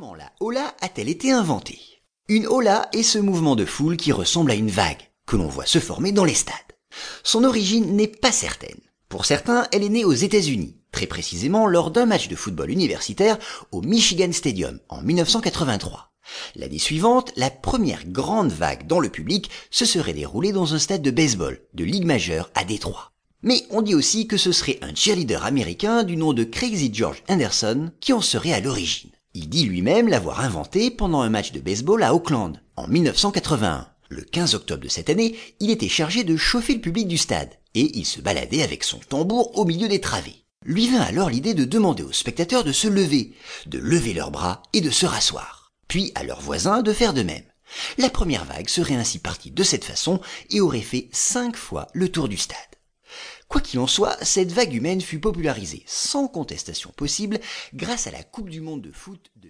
Comment la hola a-t-elle été inventée? Une hola est ce mouvement de foule qui ressemble à une vague, que l'on voit se former dans les stades. Son origine n'est pas certaine. Pour certains, elle est née aux États-Unis, très précisément lors d'un match de football universitaire au Michigan Stadium en 1983. L'année suivante, la première grande vague dans le public se serait déroulée dans un stade de baseball de Ligue majeure à Détroit. Mais on dit aussi que ce serait un cheerleader américain du nom de Crazy George Anderson qui en serait à l'origine. Il dit lui-même l'avoir inventé pendant un match de baseball à Auckland, en 1981. Le 15 octobre de cette année, il était chargé de chauffer le public du stade, et il se baladait avec son tambour au milieu des travées. Lui vint alors l'idée de demander aux spectateurs de se lever, de lever leurs bras et de se rasseoir, puis à leurs voisins de faire de même. La première vague serait ainsi partie de cette façon et aurait fait cinq fois le tour du stade. Quoi qu'il en soit, cette vague humaine fut popularisée sans contestation possible grâce à la Coupe du Monde de foot de